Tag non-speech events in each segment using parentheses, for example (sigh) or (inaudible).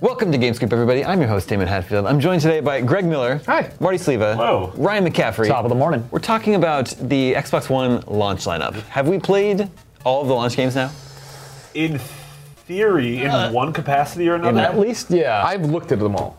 Welcome to GameScoop, everybody. I'm your host, Damon Hatfield. I'm joined today by Greg Miller. Hi. Marty Sliva. Hello. Ryan McCaffrey. Top of the morning. We're talking about the Xbox One launch lineup. Have we played all of the launch games now? In theory, in Uh, one capacity or another. At least, yeah. I've looked at them all.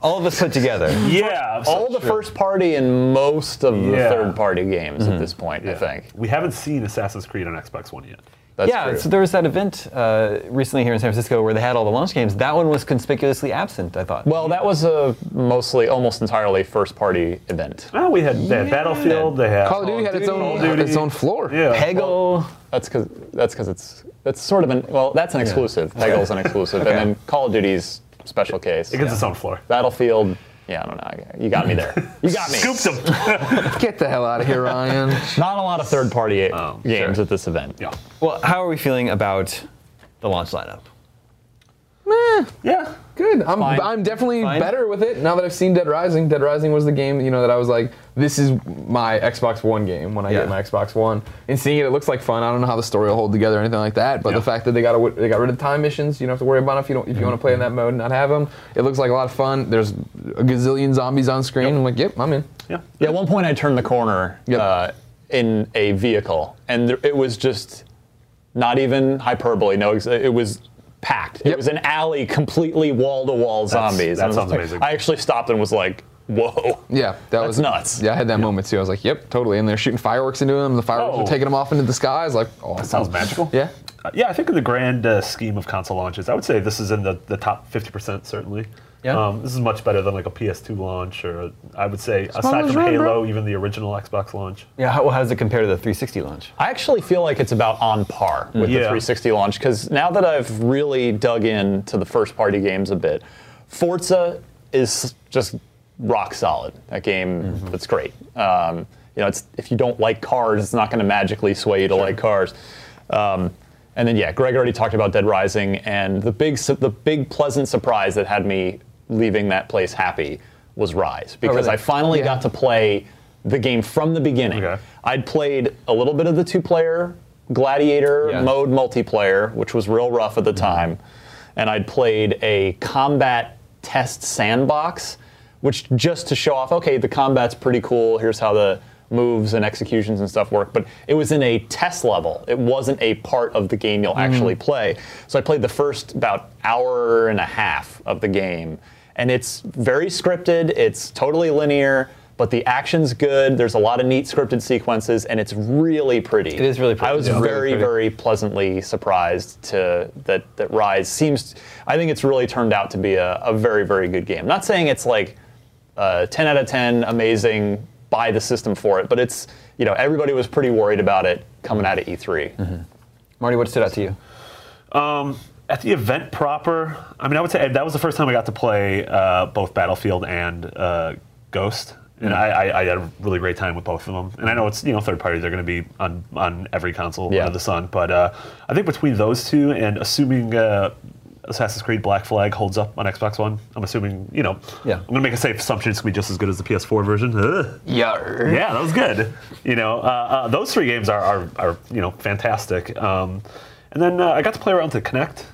All of us put together. (laughs) yeah. so- all the first party and most of the Yeah. third party games Mm-hmm. at this point, I think. We haven't seen Assassin's Creed on Xbox One yet. That's yeah, true. so there was that event uh, recently here in San Francisco where they had all the launch games. That one was conspicuously absent, I thought. well, that was a mostly, almost entirely first party event. Well, we had they had Battlefield. They had Call of Duty had its Call own of Duty. its own floor. Yeah. Peggle. That's because that's because it's that's sort of an well, that's an exclusive. Peggle's an exclusive, and (laughs) then Call of Duty's special case. It gets its own floor. Battlefield. Yeah, I don't know. You got me there. (laughs) You got me. Scooped them. (laughs) Get the hell out of here, Ryan. Not a lot of third party Oh, games sure. at this event. yeah. Well, how are we feeling about the launch lineup? Meh. Yeah. Good. I'm Fine. I'm definitely Fine. better with it now that I've seen Dead Rising. Dead Rising was the game, you know, that I was like, this is my Xbox One game when I Yeah. get my Xbox One. And seeing it, it looks like fun. I don't know how the story will hold together or anything like that. But Yeah. the fact that they got they got rid of time missions, you don't have to worry about it if you don't if you want to play in that mode and not have them. It looks like a lot of fun. There's a gazillion zombies on screen. I'm like, yep, I'm in. Yeah. Yeah, at one point I turned the corner Yep. uh, in a vehicle, and there, it was just not even hyperbole. No, ex- it was packed. It Yep. was an alley, completely wall to wall zombies. that And I was sounds like- amazing. I actually stopped and was like, "Whoa!" Yeah, that That's was nuts. Yeah, I had that moment too. I was like, yep, totally. And they're shooting fireworks into them. The fireworks Oh. are taking them off into the sky. I was like, oh, That sounds magical. Yeah. Uh, yeah, I think in the grand uh, scheme of console launches, I would say this is in the, the top 50% certainly. Yeah. Um, this is much better than like a PS2 launch, or I would say aside from run, Halo, bro. even the original Xbox launch. Yeah, how, how does it compare to the 360 launch? I actually feel like it's about on par with the 360 launch because now that I've really dug into the first party games a bit, Forza is just rock solid. That game, that's great. Um, you know, it's if you don't like cars, it's not going to magically sway you to like cars. Um, and then yeah, Greg already talked about Dead Rising, and the big the big pleasant surprise that had me leaving that place happy was Ryse because really? I finally Yeah. got to play the game from the beginning. Okay. I'd played a little bit of the two-player gladiator Yeah. mode multiplayer, which was real rough at the time, and I'd played a combat test sandbox, which just to show off, okay, the combat's pretty cool. Here's how the moves and executions and stuff work. But it was in a test level. It wasn't a part of the game you'll actually mm. play. So I played the first about hour and a half of the game, and it's very scripted. It's totally linear. but the action's good. There's a lot of neat scripted sequences, and it's really pretty. It is really pretty, I was yeah. Very, very pleasantly surprised to that that Ryse seems. I think it's really turned out to be a, a very, very good game. not saying it's like uh, 10 out of 10, amazing. Buy the system for it, but it's you know everybody was pretty worried about it coming out of E E3. Marty, what stood out to you? Um, at the event proper, I mean, I would say that was the first time I got to play uh, both Battlefield and uh, Ghost, and I, I, I had a really great time with both of them. And I know it's you know third party; they're going to be on on every console Yeah. under the sun. But uh, I think between those two, and assuming uh, Assassin's Creed Black Flag holds up on Xbox One, I'm assuming you know. Yeah. I'm going to make a safe assumption it's going to be just as good as the PS4 version. Ugh. Yeah. Yeah, that was good. You know, uh, uh, those three games are, are, are you know fantastic. Um, and then uh, I got to play around to Kinect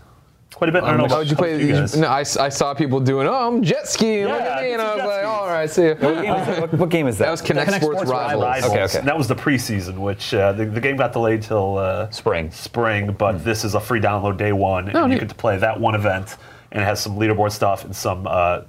quite a bit. I don't know. Oh, did you play? you guys. no, I, s- I saw people doing. Oh, I'm jet skiing. Look Yeah, at me, and I was like, all right, all see ya. What game is that? What, what game is that? That was Kinect, Kinect Sports, Sports Rivals. Rivals. Okay, okay. And that was the preseason, which uh, the, the game got delayed till uh, Spring. Spring, but this is a free download day one, and Oh, you neat. get to play that one event, and it has some leaderboard stuff and some uh,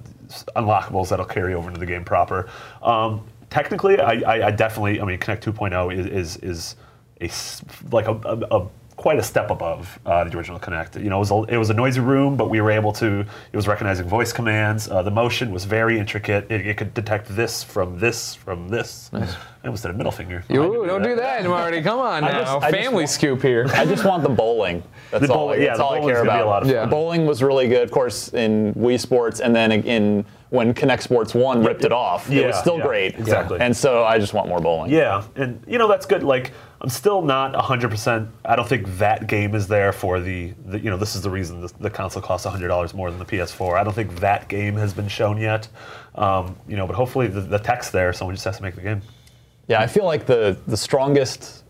unlockables that'll carry over into the game proper. Um, technically, I, I, I definitely, I mean, Kinect 2.0 is is, is a s- like a, a, a quite a step above uh, the original Kinect. You know, it was a, it was a noisy room, but we were able to. It was recognizing voice commands. Uh, the motion was very intricate. It, it could detect this from this from this. I almost did a middle finger. Ooh, don't do that, Marty. Come on now. just- Family want- scoop here. I just want the bowling. That's The all. bowling- I, yeah, that's the all I care gonna be about. a lot of fun. Yeah. The bowling was really good, of course, in Wii Sports, and then in when Kinect Sports One ripped it off. it was still yeah, great. exactly. And so I just want more bowling. Yeah, and you know that's good. Like I'm still not 100%. I don't think that game is there for the, the you know this is the reason the, the console costs $100 more than the PS4. I don't think that game has been shown yet. Um, you know, but hopefully the, the tech's there. Someone just has to make the game. Yeah, I feel like the the strongest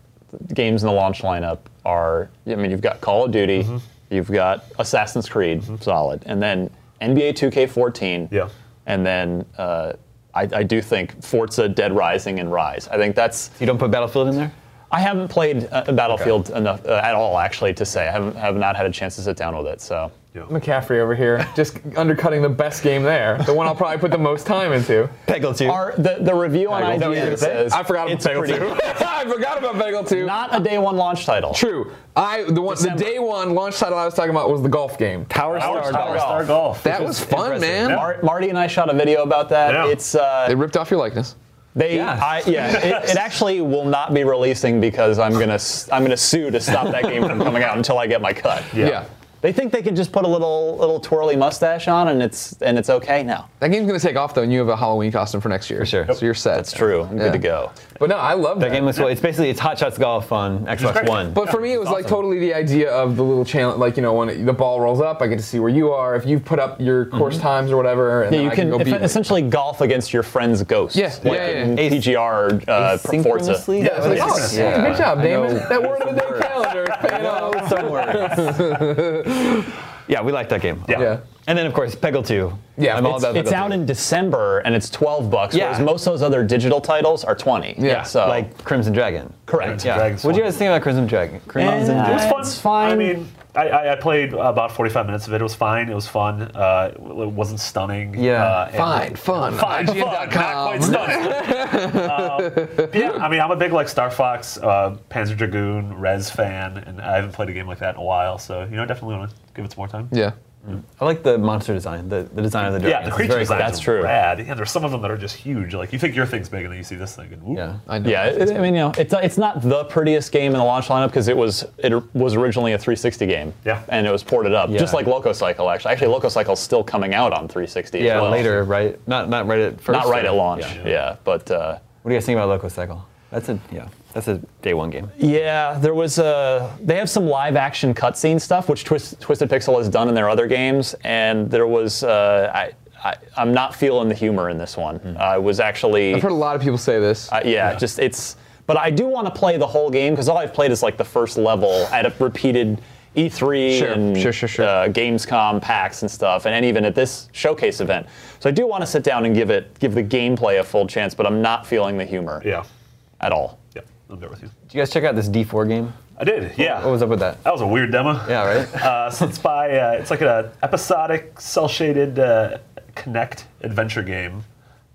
games in the launch lineup are. I mean, you've got Call of Duty, Mm-hmm. you've got Assassin's Creed, solid, and then NBA 2K14. Yeah. And then uh, I, I do think Forza, Dead Rising, and Ryse. I think that's. you don't put Battlefield in there? I haven't played uh, Battlefield enough uh, at all, actually, to say. I haven't have not had a chance to sit down with it. So. McCaffrey over here, just undercutting the best game there. The one I'll probably put the most time into. Peggle 2. Our, the, the review on Peggle. Is that what you're IGN gonna says I forgot about it's Peggle 2. (laughs) I forgot about Peggle 2. Not a day one launch title. True. I the one December. the day one launch title I was talking about was the golf game. Power Power, Star Star, Golf. Star Golf. That was fun, impressive. man. Yeah. Mar- Marty and I shot a video about that. Yeah. It's uh, They ripped off your likeness. they Yeah. I, yeah it, it (laughs) actually will not be releasing because I'm gonna s- I'm gonna sue to stop that game from coming out until I get my cut. Yeah. They think they can just put a little little twirly mustache on and it's and it's okay now. That game's gonna take off though, and you have a Halloween costume for next year. For sure. So you're set. That's true. I'm Yeah. good to go. But no, I love that. That game looks well. It's basically it's Hot Shots Golf on Xbox. One. But for me, it was like awesome. totally the idea of the little challenge. Like you know, when it, the ball rolls up, I get to see where you are. If you've put up your course times or whatever, and Yeah, you I can go eff- beat it. essentially golf against your friend's ghost. Yeah, like yeah, yeah, in yeah. PGR uh, Forza. Asynchronously? Yeah, It's like, oh, yeah, good job, Damon. That word of the day (laughs) calendar is paying off. Some words. yeah, we like that game. Yeah. Yeah. And then of course Peggle 2. Yeah, I'm all it's- about It's out 2. in December and it's 12 bucks, Yeah. whereas most of those other digital titles are 20. Yeah. So like Crimson Dragon. correct. Yeah. Dragon's What do you guys think about Crimson Dragon? Crimson Eh, It was fun. It's fine. I mean, I, I, I played about 45 minutes of it. It was fine. It was fun. Uh, it wasn't stunning. Yeah. Uh, Fine, fun. Fine, fun. Not quite stunning. (laughs) um, yeah, I mean, I'm a big like Star Fox, uh, Panzer Dragoon, Rez fan, and I haven't played a game like that in a while. So you know, definitely want to give it some more time. Yeah. I like the monster design, the, the design of the dragon. Yeah, the It's creature very designs that's are true. rad. Yeah, there's some of them that are just huge. Like you think your thing's big, and then you see this thing, and whoop. Yeah. I know. Yeah, it, I mean, you know, it's, it's not the prettiest game in the launch lineup because it was it was originally a 360 game. Yeah. And it was ported up, Yeah. just like LocoCycle. Actually, actually, LocoCycle's still coming out on 360. Yeah, as well. later, right? Not not right at first. Not right or- at launch. Yeah. Yeah, but. Uh, What do you guys think about LocoCycle? That's a yeah. That's a day one game. Yeah, there was a. They have some live action cutscene stuff, which Twist, Twisted Pixel has done in their other games, and there was. Uh, I, I, I'm not feeling the humor in this one. I was actually. I've heard a lot of people say this. Uh, yeah, just it's. But I do want to play the whole game because all I've played is like the first level at a repeated E3 Sure, and sure, sure, sure. Uh, Gamescom packs and stuff, and, and even at this showcase event. So I do want to sit down and give it give the gameplay a full chance, but I'm not feeling the humor Yeah. at all. I'm there with you. Did you guys check out this D4 game? I did. Yeah. What was up with that? That was a weird demo. Yeah, right. (laughs) Uh, so it's by uh, it's like an episodic, cel shaded uh, Kinect adventure game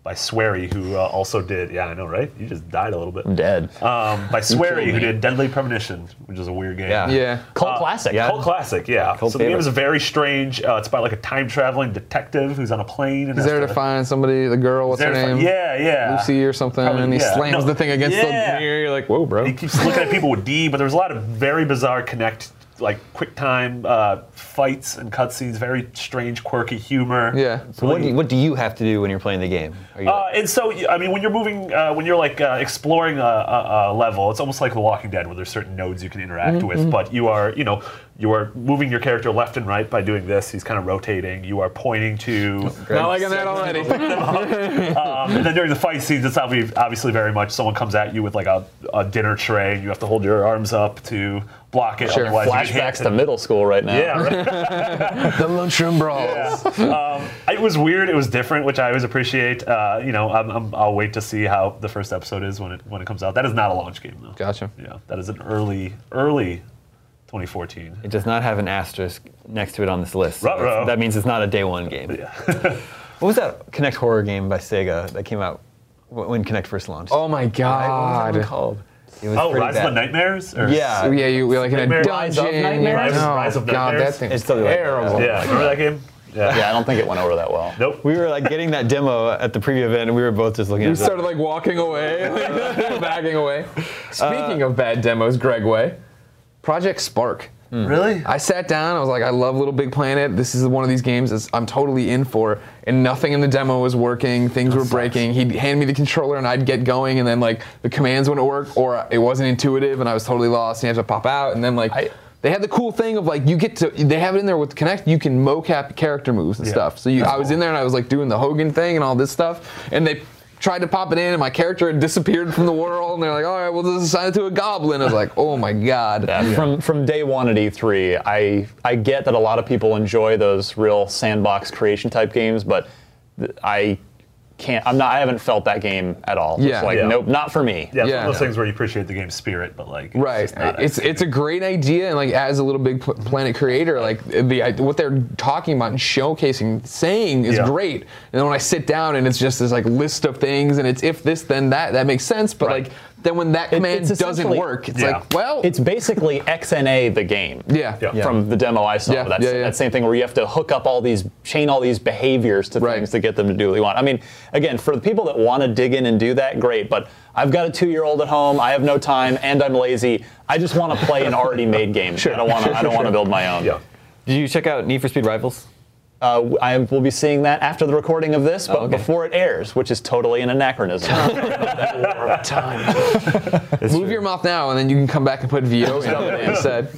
by Swery, who uh, also did. Yeah, I know, right? You just died a little bit. I'm dead. Um, by Swery, who did Deadly Premonition, which is a weird game. Yeah. Yeah. Cult classic. yeah. Cult classic, yeah. Cult so the game is very strange. Uh, it's about like a time traveling detective who's on a plane. And He's there to find somebody, the girl, what's her name? find- Yeah, yeah. Lucy or something, Probably- and he yeah. slams No, the thing against yeah. the mirror. You're like, whoa, bro. He keeps looking at people with D, but there's a lot of very bizarre Kinect, like quick time uh, fights and cutscenes. Very strange, quirky humor. Yeah. So what do, you, what do you have to do when you're playing the game? Are you Uh, and so, I mean, when you're moving, uh, when you're like uh, exploring a, a, a level, it's almost like The Walking Dead, where there's certain nodes you can interact Mm-hmm. with. But you are, you know, you are moving your character left and right by doing this. He's kind of rotating. You are pointing to. (laughs) Not liking that already. (laughs) Um, and then during the fight scenes, it's obviously very much someone comes at you with like a, a dinner tray, and you have to hold your arms up to block it. Sure. Otherwise, Flashbacks to middle school right now. Yeah, right. (laughs) the lunchroom brawls. um, it was weird. It was different, which I always appreciate. Uh, you know, I'm, I'm, I'll wait to see how the first episode is when it when it comes out. That is not a launch game though. Gotcha. Yeah, that is an early early 2014. It does not have an asterisk next to it on this list. so that means it's not a day one game. (laughs) what was that Kinect horror game by Sega that came out when Kinect first launched? Oh my What was that one god. called? It was Oh, pretty Rise of the Nightmares. Or- Yeah. Yeah, you we're like in a Nightmare- Rise of dungeon. Nightmares? Rise- oh Rise of god, Nightmares? that thing's It's totally like that, terrible. Yeah, remember that game? Yeah. Yeah, I don't think it went over that well. Nope. We were like getting that demo at the preview event, and we were both just looking We at it. We started like walking away, (laughs) backing away. Speaking of bad demos, Greg Way, Project Spark. Mm. Really? I sat down. I was like, I love LittleBigPlanet. This is one of these games that I'm totally in for. And nothing in the demo was working. Things were breaking. He'd hand me the controller and I'd get going, and then like the commands wouldn't work, or it wasn't intuitive, and I was totally lost. And you have to pop out, and then like. I- they had the cool thing of like you get to they have it in there with Kinect you can mocap character moves and Yeah, stuff. So you, I was in there and I was like doing the Hogan thing and all this stuff, and they tried to pop it in and my character had disappeared from the world and they're like, all right, well just assign it to a goblin. I was like, oh my god. Yeah, From from day one at E3, I I get that a lot of people enjoy those real sandbox creation type games, but th- I can't. I'm not. I haven't felt that game at all. It's Yeah. like Yeah. nope, not for me. Yeah, it's Yeah. one of those things where you appreciate the game's spirit, but like, it's Right. just not It's it's a great idea, and like as a LittleBigPlanet creator, like the what they're talking about and showcasing, saying is Yeah. great. And then when I sit down and it's just this like list of things, and it's if this then that, that makes sense. But Right. like then when that command it's doesn't work, it's Yeah. like well, It's basically XNA the game. yeah, Yeah. From the demo I saw, Yeah, that's yeah, yeah. that same thing where you have to hook up all these, chain all these behaviors to Right. things to get them to do what you want. I mean, again, for the people that want to dig in and do that, great. But I've got a two-year-old at home. I have no time, and I'm lazy. I just want to play an already made game. (laughs) I don't want to. I don't want to build my own. Yeah. Did you check out Need for Speed Rivals? Uh, w- I will be seeing that after the recording of this, but okay. before it airs, which is totally an anachronism. (laughs) Move your mouth now, and then you can come back and put VO in it instead.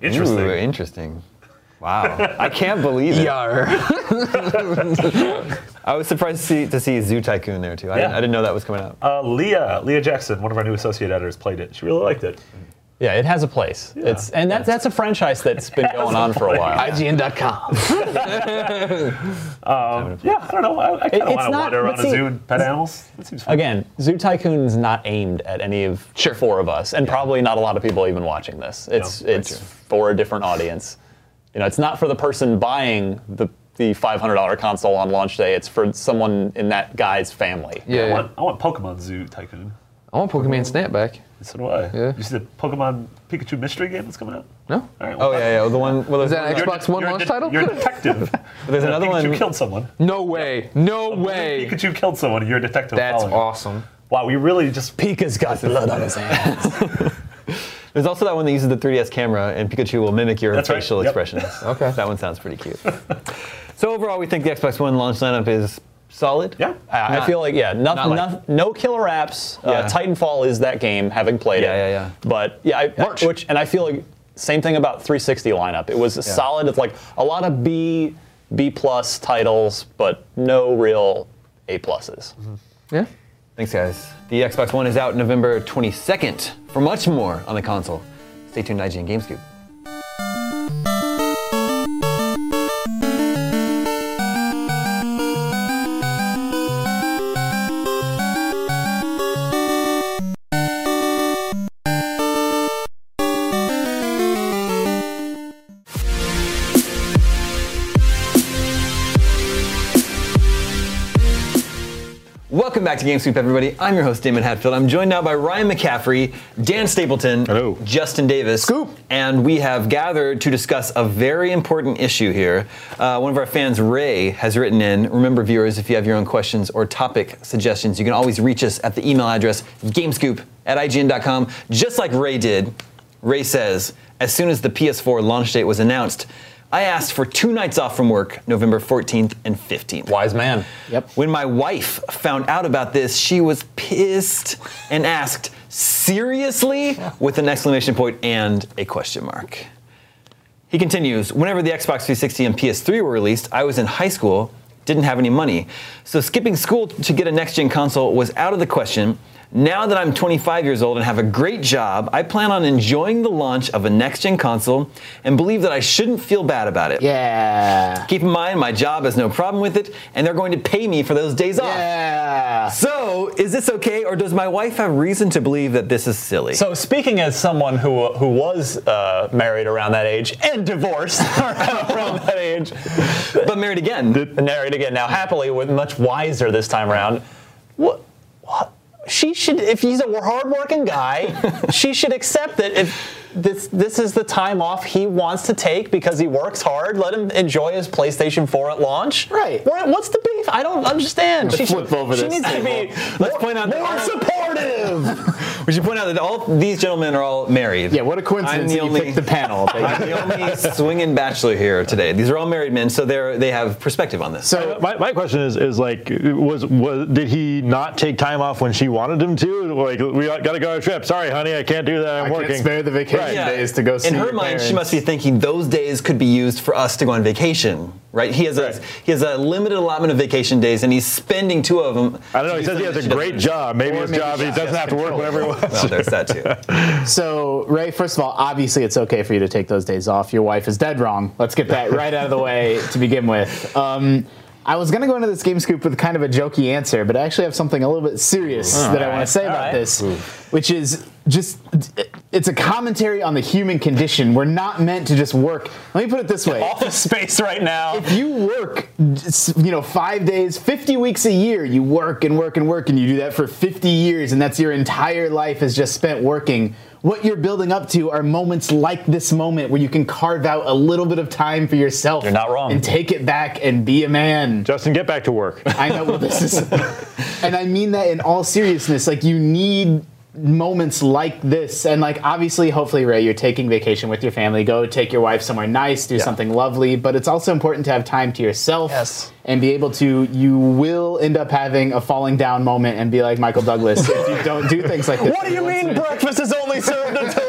Interesting. Ooh, interesting. Wow. I can't believe it. Yar. (laughs) I was surprised to see, to see Zoo Tycoon there too. I, didn't, Yeah. I didn't know that was coming out. Uh, Leah, Leah Jackson, one of our new associate editors, played it. She really liked it. Yeah, it has a place. It's and that's that's a franchise that's been going on for a while. IGN.com. (laughs) Um, yeah, I don't know. I, I kind of want to wander but around a zoo and pet animals. That seems fun. Again, Zoo Tycoon's not aimed at any of Sure. four of us, and probably not a lot of people even watching this. It's very it's for a different audience. You know, it's not for the person buying the the $500 console on launch day. It's for someone in that guy's family. Yeah, I yeah. want, I want Pokemon Zoo Tycoon. I want Pokemon Snap back. So do I. Yeah. You see the Pokemon Pikachu mystery game that's coming out? No? All right. Oh well, yeah, yeah. The one. Well, Is that there's- Xbox you're One you're launch de- title? You're a (laughs) detective. There's another Pikachu one- killed someone. No way. No way. Pikachu killed someone. You're a detective. That's following him. awesome. Wow, we really just Pika's got blood on his hands. (laughs) There's also that one that uses the 3DS camera, and Pikachu will mimic your That's right, facial yep. expressions. Okay. That one sounds pretty cute. so overall, we think the Xbox One launch lineup is solid. yeah. I I feel like yeah, not nothing, like- noth- no killer apps. Yeah. Uh, Titanfall is that game, having played Yeah, it. yeah, yeah. Yeah. But yeah, I, I- March. which and I feel like same thing about 360 lineup. It was solid. It's like a lot of B B plus titles, but no real A pluses. Yeah. Thanks, guys. The Xbox One is out November 22nd. For much more on the console, stay tuned to IGN GameScoop. To GameScoop, everybody. I'm your host, Damon Hatfield. I'm joined now by Ryan McCaffrey, Dan Stapleton, Hello. Justin Davis. Scoop. And we have gathered to discuss a very important issue here. Uh, one of our fans, Ray, has written in. Remember, viewers, if you have your own questions or topic suggestions, you can always reach us at the email address gamescoop at IGN.com, just like Ray did. Ray says, as soon as the PS4 launch date was announced, I asked for two nights off from work, November 14th and 15th. Wise man. Yep. When my wife found out about this, she was pissed and asked, Seriously? with an exclamation point and a question mark. He continues, whenever the Xbox 360 and PS3 were released, I was in high school, didn't have any money. So skipping school to get a next gen console was out of the question. Now that I'm 25 years old and have a great job, I plan on enjoying the launch of a next gen console and believe that I shouldn't feel bad about it. Yeah. Keep in mind, my job has no problem with it, and they're going to pay me for those days off. Yeah. So, is this okay, or does my wife have reason to believe that this is silly? So speaking as someone who who was uh, married around that age and divorced (laughs) around that age, but married again. married again now happily, with much wiser this time around. What? what? She should, if he's a hardworking guy, (laughs) she should accept that if this this is the time off he wants to take because he works hard. Let him enjoy his PlayStation 4 at launch. Right. What- what's the beef? I don't understand. She flip should, over she this needs to be Let's more, point out that more our- supportive. (laughs) We should point out that all these gentlemen are all married. Yeah, what a I'm coincidence the that you only- picked the panel. (laughs) I'm the only swinging bachelor here today. These are all married men, so they're they have perspective on this. so My, my question is, is like, was was did he not take time off when she wanted him to? Like, we got to go on a trip. Sorry, honey, I can't do that. I'm I can't working. spare the vacation Yeah. days to go see In her your mind, she must be thinking those days could be used for us to go on vacation, right? He has a he has a limited allotment of vacation days, and he's spending two of them. I don't know. He says he has a great job. Maybe his maybe job, he doesn't have to work control whenever he wants. Well, there's that too. (laughs) So, Ray, first of all, obviously it's okay for you to take those days off. Your wife is dead wrong. Let's get that right out of the way to begin with. Um, I was going to go into this game scoop with kind of a jokey answer, but I actually have something a little bit serious that I want to say all about right. this, which is just it's a commentary on the human condition. We're not meant to just work. Let me put it this way. (laughs) Office space right now. if you work, you know, five days, 50 weeks a year, you work and work and work, and you do that for 50 years, and that's your entire life is just spent working. What you're building up to are moments like this moment where you can carve out a little bit of time for yourself. You're not wrong. And take it back and be a man. Justin, get back to work. I know well, this is, (laughs) and I mean that in all seriousness. Like you need moments like this, and like obviously, hopefully, Ray, you're taking vacation with your family. Go take your wife somewhere nice, do something lovely. But it's also important to have time to yourself. Yes. And be able to, you will end up having a falling down moment and be like Michael Douglas if you don't do things like this. What do you mean breakfast is only served (laughs)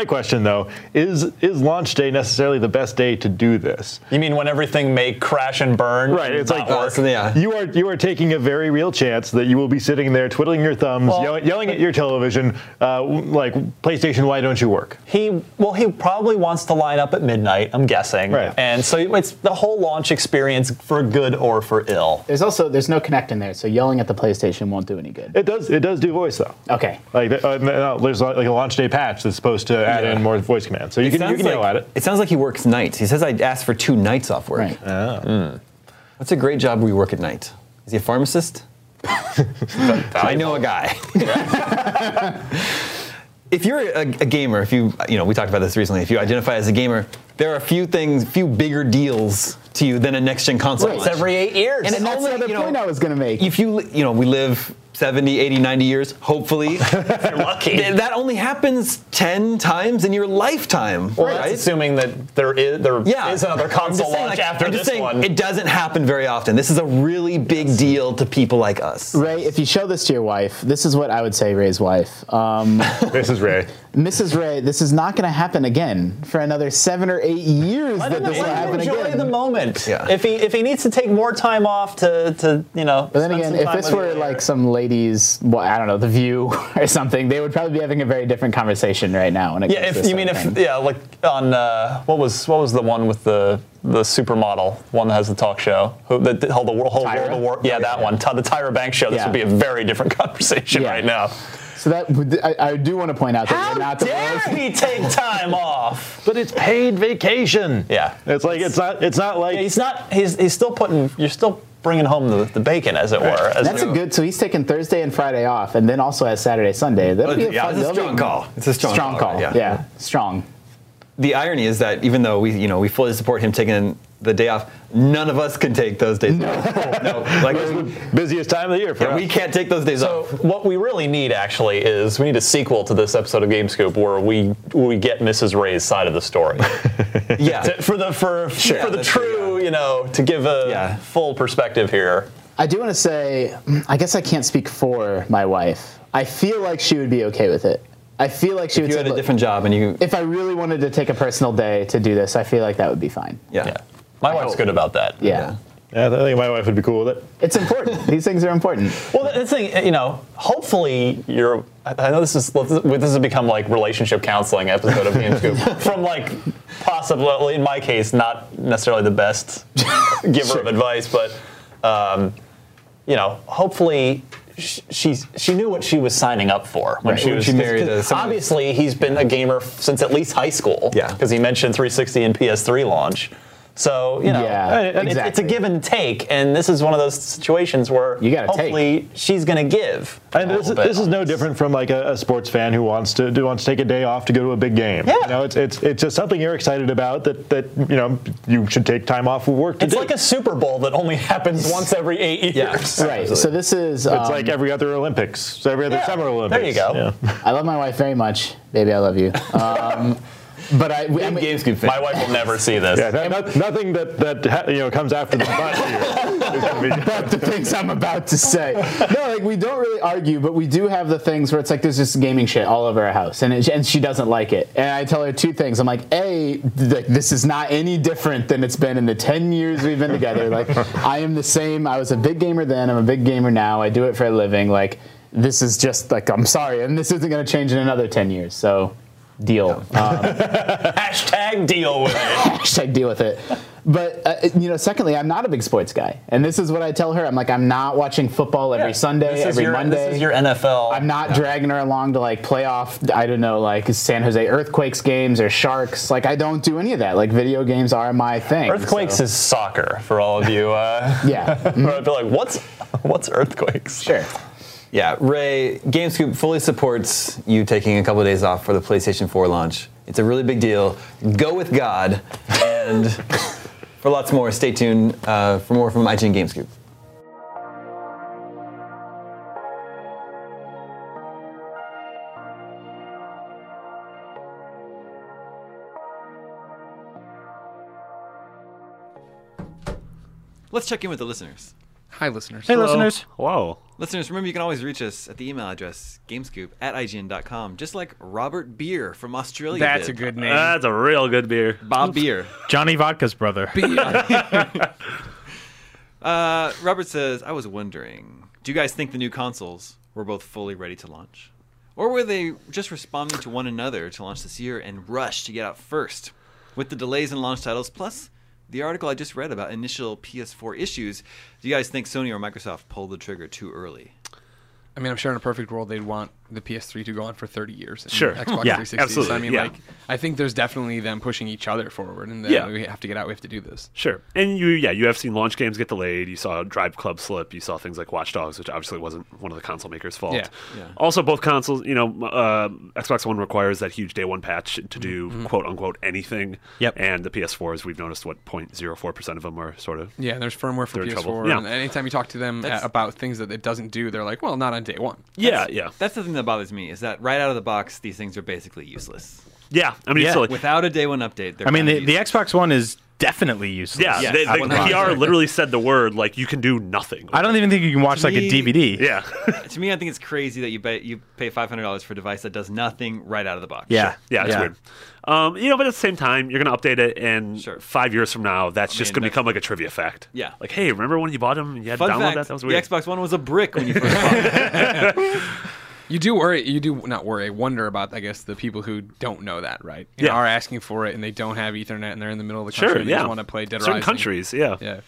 my question though: Is is launch day necessarily the best day to do this? You mean when everything may crash and burn? Right. It's like work? so yeah. you are you are taking a very real chance that you will be sitting there twiddling your thumbs, Well- yelling, yelling at your television, uh, like PlayStation, why don't you work? He well, he probably wants to line up at midnight. I'm guessing. Right. And so it's the whole launch experience for good or for ill. There's also there's no Kinect in there, so yelling at the PlayStation won't do any good. It does it does do voice though. Okay. Like uh, no, there's like a launch day patch that's supposed to add Yeah. in more voice commands, so you It can you sounds can yell at it. sounds like he works nights. He says I asked for two nights off work. Right. Ah. Hmm. What's a great job where you work at night? Is he a pharmacist? (laughs) I know a guy. (laughs) if you're a, a gamer, if you you know we talked about this recently, if you identify as a gamer, there are a few things, few bigger deals to you than a next gen console. Right. It's every eight years. And And that's only, the other you know, point I was going to make. if you you know we live 70 80 90 years hopefully (laughs) you're lucky. That only happens 10 times in your lifetime well, right that's assuming that there is there is yeah another I'm console saying, launch like, after I'm just this saying, one. it doesn't happen very often this is a really big deal to people like us Ray, if you show this to your wife, this is what I would say Ray's wife. Um, (laughs) This is Ray. Mrs. Ray, this is not going to happen again for another seven or eight years Let that this will let him happen enjoy again. the moment. Yeah. If he if he needs to take more time off to to you know. But then spend again, some if this were like some ladies, well, I don't know, The View (laughs) or something, they would probably be having a very different conversation right now. When it Yeah, comes if this you mean if thing. yeah, like on uh, what was what was the one with the the supermodel one that has the talk show who that held the world whole Tyra? world of war yeah that one the Tyra Banks show this Yeah. would be a very different (laughs) conversation Yeah. right now. So that would- I, I do want to point out that How we're not the dare worst- he take time off? (laughs) But it's paid vacation. Yeah. It's like it's not it's not like Yeah, he's not. He's he's still putting. You're still bringing home the, the bacon, as it were. As That's a good. So he's taking Thursday and Friday off, and then also has Saturday, Sunday. That'll be a Yeah, fun. it's a that'll be call. It's a strong strong call, call. right? Yeah. Yeah. strong. the irony is that even though we, you know, we fully support him taking the day off, none of us can take those days (laughs) off. No, like Busiest time of the year for yeah, us. we can't take those days So off. what we really need actually is we need a sequel to this episode of Game Scoop where we we get Mrs. Ray's side of the story. (laughs) Yeah, To- for the for for the true, true, you know, to give a Yeah. full perspective here. I do want to say, I guess I can't speak for my wife. I feel like she would be okay with it. I feel like she if would you say, had a different job and you, if I really wanted to take a personal day to do this, I feel like that would be fine. yeah, Yeah. My wife's good about that. Yeah. Yeah, I think my wife would be cool with it. It's important. (laughs) These things are important. Well, the the thing, eh, you know, hopefully you're. I I know this is this has become like relationship counseling episode of Game Scoop (laughs) from like possibly in my case not necessarily the best (laughs) giver of advice, but um, you know, hopefully. sh- She's, she knew what she was signing up for when Right, she was she married, 'cause someone- obviously he's been a gamer since at least high school. Yeah. because he mentioned 360 and PS3 launch. So you know, Yeah, and it- it's a give and take, and this is one of those situations where You gotta take. hopefully she's going to give. And this, this is no different from like a, a sports fan who wants to who wants to take a day off to go to a big game. Yeah. You know, it's it's it's just something you're excited about that that you know you should take time off of work to It's do. like a Super Bowl that only happens (laughs) once every eight years. Yeah. years. Right. So this is. it's um, like every other Olympics, every other Yeah, summer Olympics. there you go. Yeah. I love my wife very much, baby. I love you. (laughs) Um, but I, I mean, Game Scoop fan. My wife will never see this. Yeah, no- no- nothing that that ha- you know comes after the butt here is gonna about (laughs) the things I'm about to say. No, like we don't really argue, but we do have the things where it's like there's just gaming shit all over our house, and it, and she doesn't like it. And I tell her two things. I'm like, a, th- this is not any different than it's been in the ten years we've been together. Like I am the same. I was a big gamer then. I'm a big gamer now. I do it for a living. Like this is just like I'm sorry, and this isn't going to change in another ten years. So. Deal. Um, (laughs) Hashtag deal with it. hashtag deal with it. But uh, you know, secondly, I'm not a big sports guy, and this is what I tell her. I'm like, I'm not watching football every Sunday, This is every your, Monday. This is your NFL. I'm not dragging her along to like playoff. I don't know, like San Jose Earthquakes games or Sharks. Like I don't do any of that. Like video games are my thing. Earthquakes so- is soccer for all of you. Uh, yeah, (laughs) be like, what's what's earthquakes? sure. Yeah, Ray, GameScoop fully supports you taking a couple of days off for the PlayStation 4 launch. It's a really big deal. Go with God. And (laughs) for lots more, stay tuned uh, for more from IGN GameScoop. Let's check in with the listeners. Hi, listeners. Hey, listeners. Whoa. Listeners, remember you can always reach us at the email address gamescoop at ign.com, just like Robert Beer from Australia. That's did. a good name. That's a real good beer. Bob Beer. Johnny Vodka's brother. (laughs) Uh, Robert says, I was wondering, do you guys think the new consoles were both fully ready to launch? Or were they just responding to one another to launch this year and rush to get out first? With the delays in launch titles, plus the article I just read about initial PS4 issues, do you guys think Sony or Microsoft pulled the trigger too early? I mean, I'm sure in a perfect world they'd want the PS3 to go on for 30 years. and Sure. Xbox (laughs) Yeah, 360. So, absolutely, I mean, yeah. like, I think there's definitely them pushing each other forward, and then Yeah. we have to get out. We have to do this. Sure. And you, yeah, you have seen launch games get delayed. You saw Drive Club slip. You saw things like Watch Dogs, which obviously wasn't one of the console makers' fault. Yeah. Yeah. Also, both consoles, you know, uh, Xbox One requires that huge day one patch to do Mm-hmm. quote unquote anything. Yep. And the PS4s, we've noticed what 0.04% of them are sort of. Yeah, there's firmware for They're PS4, trouble. Yeah. and anytime you talk to them That's- about things that it doesn't do, they're like, "Well, not on day one." Yeah, yeah. That's the thing that bothers me, is that right out of the box, these things are basically useless. Yeah. I mean, Yeah. so like, Without a day one update, they're I mean, the, the. Xbox One is definitely useless. yeah, Yes, they, I the. PR literally said the word, like, you can do nothing. I don't even think you can watch like a DVD. Yeah. (laughs) to me, I think it's crazy that you pay, you pay $500 for a device that does nothing right out of the box. Yeah. Yeah, it's weird. Um, you know, but at the same time, you're going to update it, and Sure. five years from now, that's just going to become like a trivia fact. Yeah. Like, hey, remember when you bought them and you had to download fact, that? That was weird. the. Xbox One was a brick when you first bought it. (laughs) (laughs) You do worry. You do not worry. Wonder about, I guess, the people who don't know that, right? Know, Yeah. are asking for it and they don't have Ethernet and they're in the middle of the Sure, country. and they yeah. just want to play Dead Certain Rising. countries, yeah. Yeah.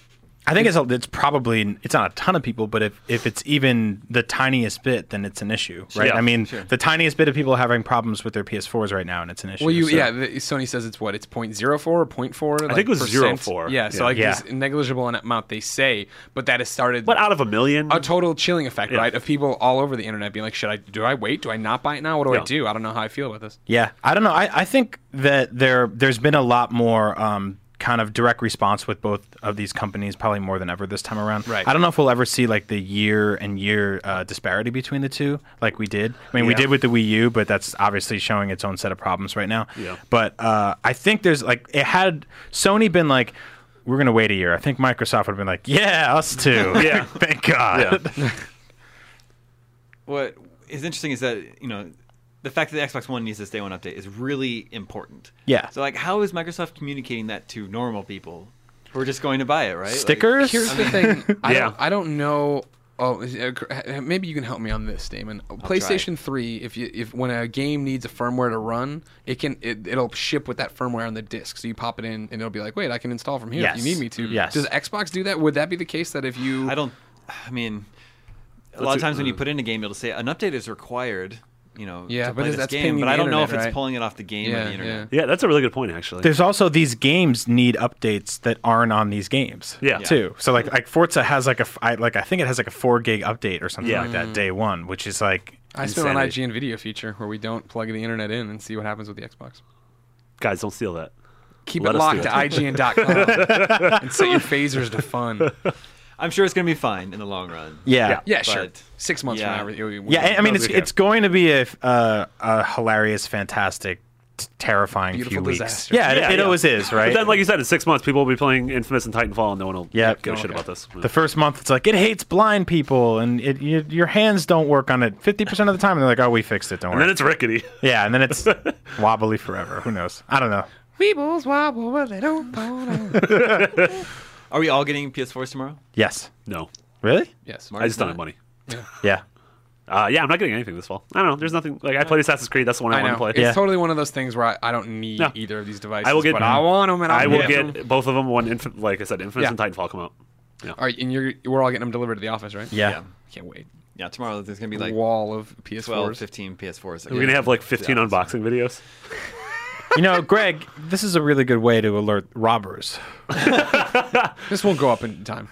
I think it's a, it's probably it's not a ton of people, but if, if it's even the tiniest bit, then it's an issue, right? Yeah, I mean, sure. the tiniest bit of people are having problems with their PS4s right now, and it's an issue. Well, you so- yeah, the, Sony says it's what it's 0.04 or 0.4. I think it was 0.4. Yeah, so Yeah. like Yeah. this negligible amount they say, but that has started But out of a million, a total chilling effect, Yeah. right? Of people all over the internet being like, should I do I wait? Do I not buy it now? What do Yeah. I do? I don't know how I feel about this. Yeah, I don't know. I, I think that there there's been a lot more um, kind of direct response with both of these companies, probably more than ever this time around. Right. I don't know if we'll ever see like the year and year uh, disparity between the two, like we did. I mean, we did with the Wii U, but that's obviously showing its own set of problems right now. Yeah. But uh, I think there's like it had Sony been like. We're gonna wait a year. I think Microsoft would have been like, "Yeah, us too." (laughs) Yeah. (laughs) thank God. yeah. (laughs) what is interesting is that you know the fact that the Xbox One needs this day one update is really important. Yeah. So like, how is Microsoft communicating that to normal people who are just going to buy it? Right? Like- Stickers. Here's the thing. (laughs) I, Yeah. don't, I don't know. Oh, is- uh, cr- maybe you can help me on this, Damon. PlayStation 3, if you if when a game needs a firmware to run, it can it, it'll ship with that firmware on the disc. So you pop it in, and it'll be like, wait, I can install from here if you need me to. Yes. Does Xbox do that? Would that be the case that if you? I don't. I mean, a lot What's of it- times when you uh, put in a game, it'll say an update is required. You know, Yeah, to but play this that's game. But I don't know if internet, it's right? pulling it off the game or the internet. yeah, that's a really good point, actually. There's also these games need updates that aren't on these games. Yeah. Too. So like like Forza has like a f- I, like I think it has like a four gig update or something Yeah. like that day one, which is like I spent an. IGN video feature where we don't plug the internet in and see what happens with the Xbox. Guys, don't steal that. Keep Let it locked to. IGN.com (laughs) and set your phasers to fun. I'm sure it's going to be fine in the long run. yeah. Yeah, sure. Six months yeah. from now. we- we- Yeah, I- I mean it's Okay. it's going to be a uh, a hilarious, fantastic, terrifying Beautiful few weeks. disaster. Yeah, it, Yeah, it yeah. always is, right? But then, like you said, in six months, people will be playing Infamous and Titanfall, and no one will Yeah. give a shit Okay. about this. the first month, it's like it hates blind people, and it, you, your hands don't work on it fifty percent of the time. And they're like, "Oh, we fixed it. Don't and worry." then it's rickety. (laughs) yeah, and then it's (laughs) wobbly forever. Who knows? I don't know. Weebles wobble, but they don't fall (laughs) down. Are we all getting PS4s tomorrow? Yes. No, Really? Yes. I just don't have money. (laughs) Yeah. Uh, yeah, I'm not getting anything this fall. I don't know. There's nothing. Like I played Assassin's Creed. That's the one I, I want to play. It's Yeah. totally one of those things where I, I don't need No. either of these devices. I will get- but I want them, and I'll I will get get them. both of them when, Inf- like I said, Infamous Yeah. and Titanfall come out. All right, and you're we're all getting them delivered to the office, right? Yeah. Yeah. Can't wait. Yeah, tomorrow there's going to be like wall of PS4s. 12, 15 PS4s. We're gonna have like 15 Yeah. unboxing videos. (laughs) You know, Greg, this is a really good way to alert robbers. (laughs) This won't go up in time.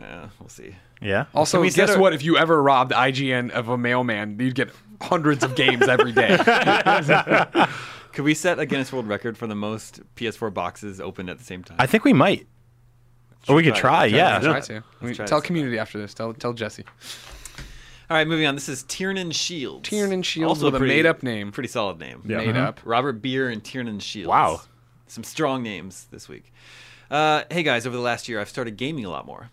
Yeah, we'll see. Yeah. Also, we set guess our- what? If you ever robbed IGN of a mailman, you'd get hundreds of games every day. (laughs) Could we set a Guinness World Record for the most PS4 boxes opened at the same time? I think we might. Or we could try try. Yeah. Try to. We- try tell this. community after this. Tell tell Jesse. All right, moving on. This is Tiernan Shields. Tiernan Shields also with a pretty- made-up name. Pretty solid name. Yeah. Made up. Robert Beer and Tiernan Shields. Wow. Some strong names this week. Uh, hey guys, over the last year, I've started gaming a lot more.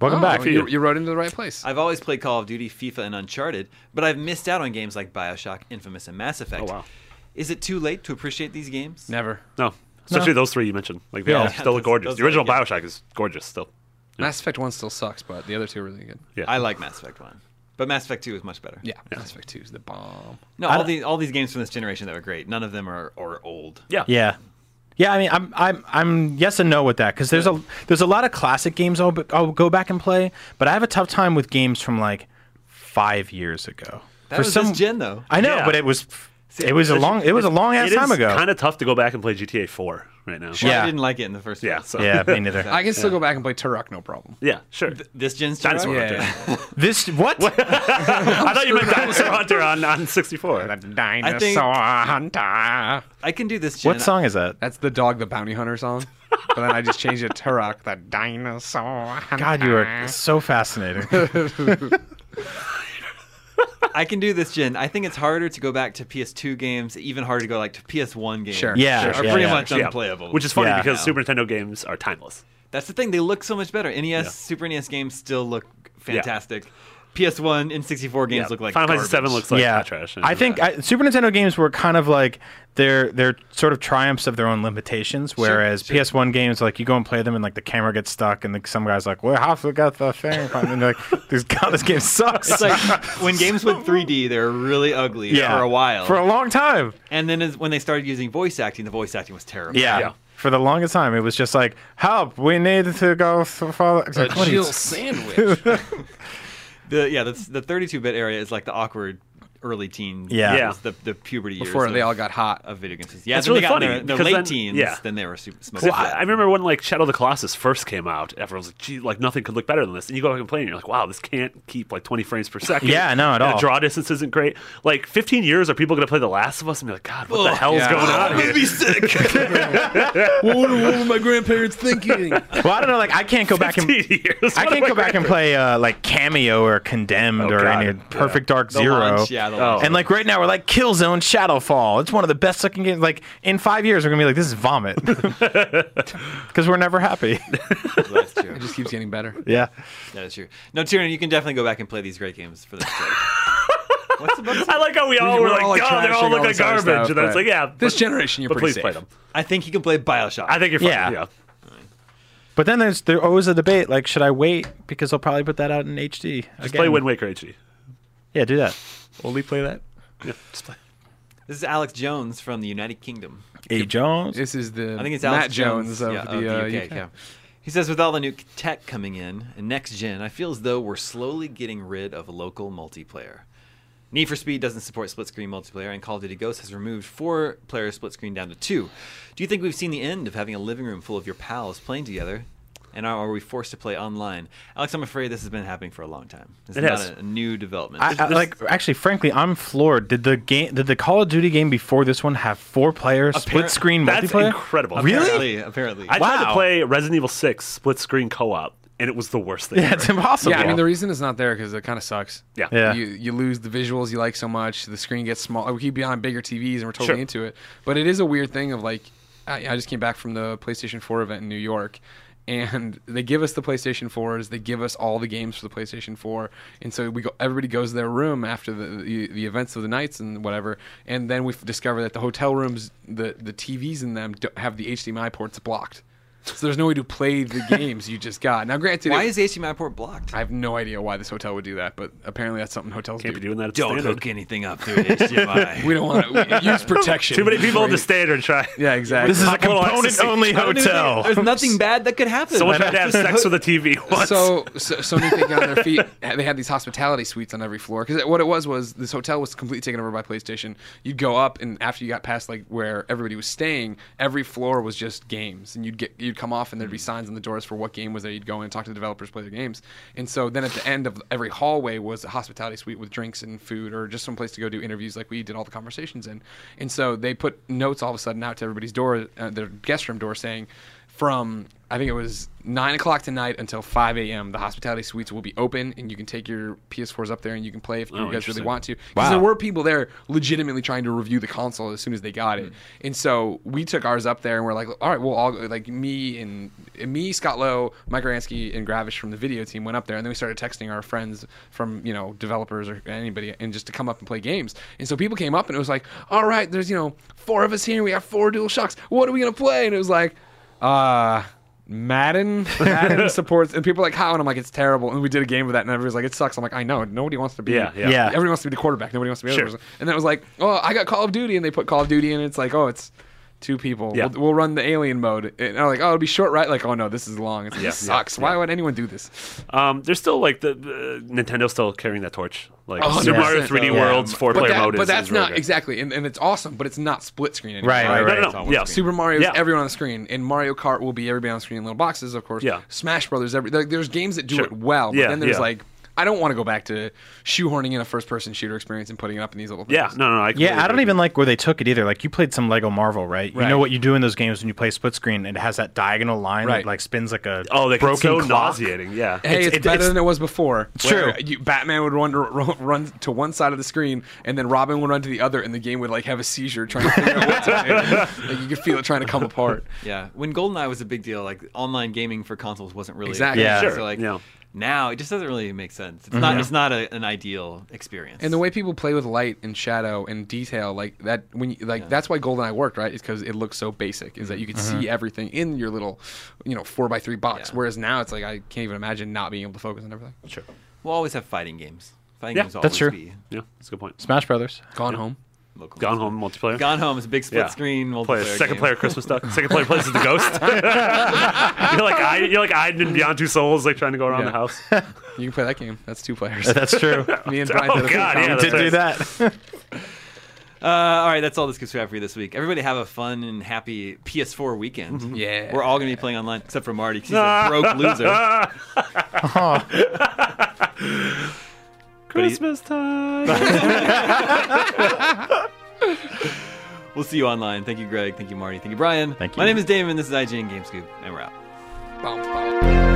Welcome Oh, back. You, you wrote into the right place. I've always played Call of Duty, FIFA, and Uncharted, but I've missed out on games like Bioshock, Infamous, and Mass Effect. Oh, wow. Is it too late to appreciate these games? Never. No, especially those three you mentioned. Like they Yeah. all still look gorgeous. Those The original are- yeah. Bioshock is gorgeous still. Mass Effect One still sucks, but the other two are really good. Yeah. I like Mass Effect 1. But Mass Effect 2 is much better. Yeah, Mass Effect Two is the bomb. No, all these all these games from this generation that were great. None of them are, are old. yeah. Yeah. Yeah, I mean, I'm, I'm, I'm yes and no with that because there's a, there's a lot of classic games I'll, I'll go back and play, but I have a tough time with games from like five years ago. That was this gen though. I know, Yeah. but it was, it was a long, it was a long ass It time ago. kind of tough to go back and play GTA 4 right now. Well, Yeah. I didn't like it in the first Yeah. place. So. yeah, me neither. (laughs) I can still go back and play Turok, no problem. Yeah. Sure. This gen's Dinosaur Turok? Hunter. (laughs) This what? (laughs) I thought you meant Dinosaur Hunter on, on 64. The Dinosaur think- Hunter. I can do this gen. what song is that? That's the dog, the bounty hunter song. but then I just changed it to Turok, the dinosaur. Hunter. God, you are so fascinating. I can do this gen. I think it's harder to go back to PS2 games, even harder to go like to PS1 games. Sure. Yeah, Are yeah, pretty yeah. much Yeah. unplayable. Which is funny Yeah. because Now. Super Nintendo games are timeless. That's the thing. They look so much better. NES, Yeah. Super NES games still look fantastic. PS1 and 64 games Yeah. look like Final. Fantasy VII looks like yeah, trash. I think I, Super Nintendo games were kind of like they're they're sort of triumphs of their own limitations. Whereas sure. PS1 games, like you go and play them, and like the camera gets stuck, and like, some guys like, "Well, how got the thing?" (laughs) And they're like, "This God, this game sucks." It's like (laughs) when games went 3D, they were really ugly yeah, for a while. for a long time. and then as, when they started using voice acting, the voice acting was terrible. Yeah. Yeah. For the longest time, it was just like, "Help! We need to go f- follow." A like, what Jill sandwich. (laughs) The yeah, the 32-bit area is like the awkward early teen. Yeah. Yeah. The the puberty years Before they of- all got hot. of video games. Yeah, That's then really they got funny, in their, their late then- teens. yeah. Then they were super smoking. I, I remember when like Shadow of the Colossus first came out, everyone was like, "Gee, like nothing could look better than this." And you go back and play, and you're like, "Wow, this can't keep like 20 frames per second Yeah, no, at And all. The draw distance isn't great. Like 15 years, are people going to play The Last of Us and be like, "God, what the hell's yeah. going on (laughs) here?" (laughs) what, were my grandparents thinking? well, I don't know. Like, I can't go back and 15 years. I can't go back and play uh, like Kameo or Condemned Oh, or God. any Yeah. Perfect Dark Zero. launch, yeah, the Oh. And like right now, we're like Killzone Shadowfall. It's one of the best looking games. Like in five years, we're gonna be like, this is vomit, (laughs) because we're never happy. that's (laughs) true. It just keeps getting better. yeah. That is true. No, Tyrion, you can definitely go back and play these great games for this. (laughs) What's the bug? I like how we all we're were like, all, like, "God, they all look all like garbage," stuff, and then it's like, "Yeah, This but- generation, you're but pretty please play them." I think you can play Bioshock. I think you're fine. Yeah. Yeah. But then there's there always a debate. Like, should I wait because I'll probably put that out in HD? Just again. play Wind Waker HD. Yeah, do that. Only play that. Yeah, just play. This is Alex Jones from the United Kingdom. A Jones. This is the I think it's Matt Alex Jones, of yeah, the, uh, UK. UK. yeah. He says, with all the new tech coming in and next gen, I feel as though we're slowly getting rid of local multiplayer. Need for Speed doesn't support split screen multiplayer, and Call of Duty Ghosts has removed four player split screen down to two. Do you think we've seen the end of having a living room full of your pals playing together? And are, are we forced to play online? Alex, I'm afraid this has been happening for a long time. This It is has. not a, a new development. I, I, like actually, frankly, I'm floored. Did the game, did the Call of Duty game before this one have four player split screen multiplayer? That's multiplayer? incredible. Really? apparently, apparently. I tried to play Resident Evil 6 split screen co-op, and it was the worst thing. Yeah, ever. it's impossible. Yeah, I mean the reason it's not there because it kind of sucks. Yeah. Yeah. You you lose the visuals you like so much. The screen gets small. We keep behind bigger TVs and we're totally Sure. into it. But it is a weird thing of like, I, I just came back from the PlayStation 4 event in New York. And they give us the PlayStation 4s. They give us all the games for the PlayStation 4, and so we go. Everybody goes to their room after the, the the events of the nights and whatever. And then we discover that the hotel rooms, the the TVs in them have the HDMI ports blocked. So there's no way to play the games you just got. Now, granted, Why it- is HDMI port blocked? I have no idea why this hotel would do that, but apparently that's something hotels Can't do. be doing that. At Don't standard. hook anything up through HDMI. (laughs) We don't want to (laughs) use protection. Too many people in the standard try. Yeah, exactly. this is a component only I don't even hotel. There's nothing bad that could happen. Someone tried to have sex with a TV once. so, so Sony thinking on their feet, they had these hospitality suites on every floor. Because what it was was this hotel was completely taken over by PlayStation. You'd go up, and after you got past like where everybody was staying, every floor was just games, and you'd get you'd come off, and there'd be signs on the doors for what game was there. You'd go in and talk to the developers, play their games, and so then at the end of every hallway was a hospitality suite with drinks and food, or just some place to go do interviews like we did all the conversations in. And so they put notes all of a sudden out to everybody's door, uh, their guest room door, saying from I think it was nine o'clock tonight until five a.m. The hospitality suites will be open, and you can take your PS4s up there and you can play if you oh, guys really want to. Because there were people there legitimately trying to review the console as soon as they got it, hmm. and so we took ours up there and we're like, all right, well, all like me and and me, Scott Lowe, Mike Aransky, and Gravish from the video team went up there, and then we started texting our friends from you know developers or anybody, and just to come up and play games. And so people came up and it was like, all right, there's you know four of us here, we have four dual shocks. What are we gonna play? And it was like, uh. Madden, (laughs) Madden supports, and people are like, "How?" And I'm like, "It's terrible." And we did a game of that, and everybody's like, "It sucks." I'm like, "I know, nobody wants to be." Yeah, yeah. Yeah. Everybody wants to be the quarterback. Nobody wants to be the Sure. other person. And then it was like, "Oh, I got Call of Duty," and they put Call of Duty in. And it's like, "Oh, it's two people. Yeah. We'll, we'll run the alien mode." And I'm like, "Oh, it'll be short, right?" Like, "Oh no, this is long. It's, Yeah, this sucks. yeah, Why yeah. would anyone do this?" Um, there's still like the, the Nintendo's still carrying that torch. Like Oh, Super Mario 3D Yeah. World's four player that- mode but is, that's is really not good. exactly, and, and it's awesome, but it's not split screen anymore. Right, right, right. no, It's no. all Yeah. Super Mario is Yeah. everyone on the screen, and Mario Kart will be everybody on the screen in little boxes, of course. Yeah. Smash Brothers, every like, there's games that do Sure. it well, but Yeah, then there's yeah. like I don't want to go back to shoehorning in a first-person shooter experience and putting it up in these little. Yeah, things. no, no. I Yeah, I don't even like where they took it either. Like you played some Lego Marvel, right? You know what you do in those games when you play split screen. And it has that diagonal line Right. that like spins like a Oh, they broken so clock. nauseating. Yeah. Hey, it's, It's- it- better it's- than it was before. It's true. You, Batman would run to, (laughs) run run to one side of the screen, and then Robin would run to the other, and the game would like have a seizure trying to figure out what to do. (laughs) Like you could feel it trying to come apart. Yeah, when GoldenEye was a big deal, like online gaming for consoles wasn't really Exactly. Yeah. So Sure, like yeah. Now it just doesn't really make sense. It's Mm-hmm. not. It's not a, an ideal experience. And the way people play with light and shadow and detail, like that, when you, like that's why GoldenEye worked, right? Is because it looks so basic. Is that you could Mm-hmm. see everything in your little, you know, four by three box. Yeah. Whereas now it's like I can't even imagine not being able to focus on everything. Sure. we'll always have fighting games. Fighting Yeah, games will that's true. be. Yeah, that's a good point. Smash Brothers. Gone home. Local Gone Home multiplayer. Gone Home is a big split Yeah. screen multiplayer. Play a second game. player Christmas duck. Second player plays as the ghost. (laughs) you're like I, you're like Aiden in Beyond Two Souls, like trying to go around Yeah. the house. (laughs) You can play that game. That's two players. That's true. (laughs) Me and Brian Oh, did a God, yeah, that's Did do that. Uh, all right, that's all this gives we have for you this week. Everybody have a fun and happy PS4 weekend. Mm-hmm. Yeah. We're all going to be playing online, except for Marty, 'cause he's a broke loser. Christmas time. (laughs) We'll see you online. Thank you, Greg. Thank you, Marty. Thank you, Brian. Thank you. My name is Damon. This is IGN Game Scoop, and we're out. Bounce, bounce.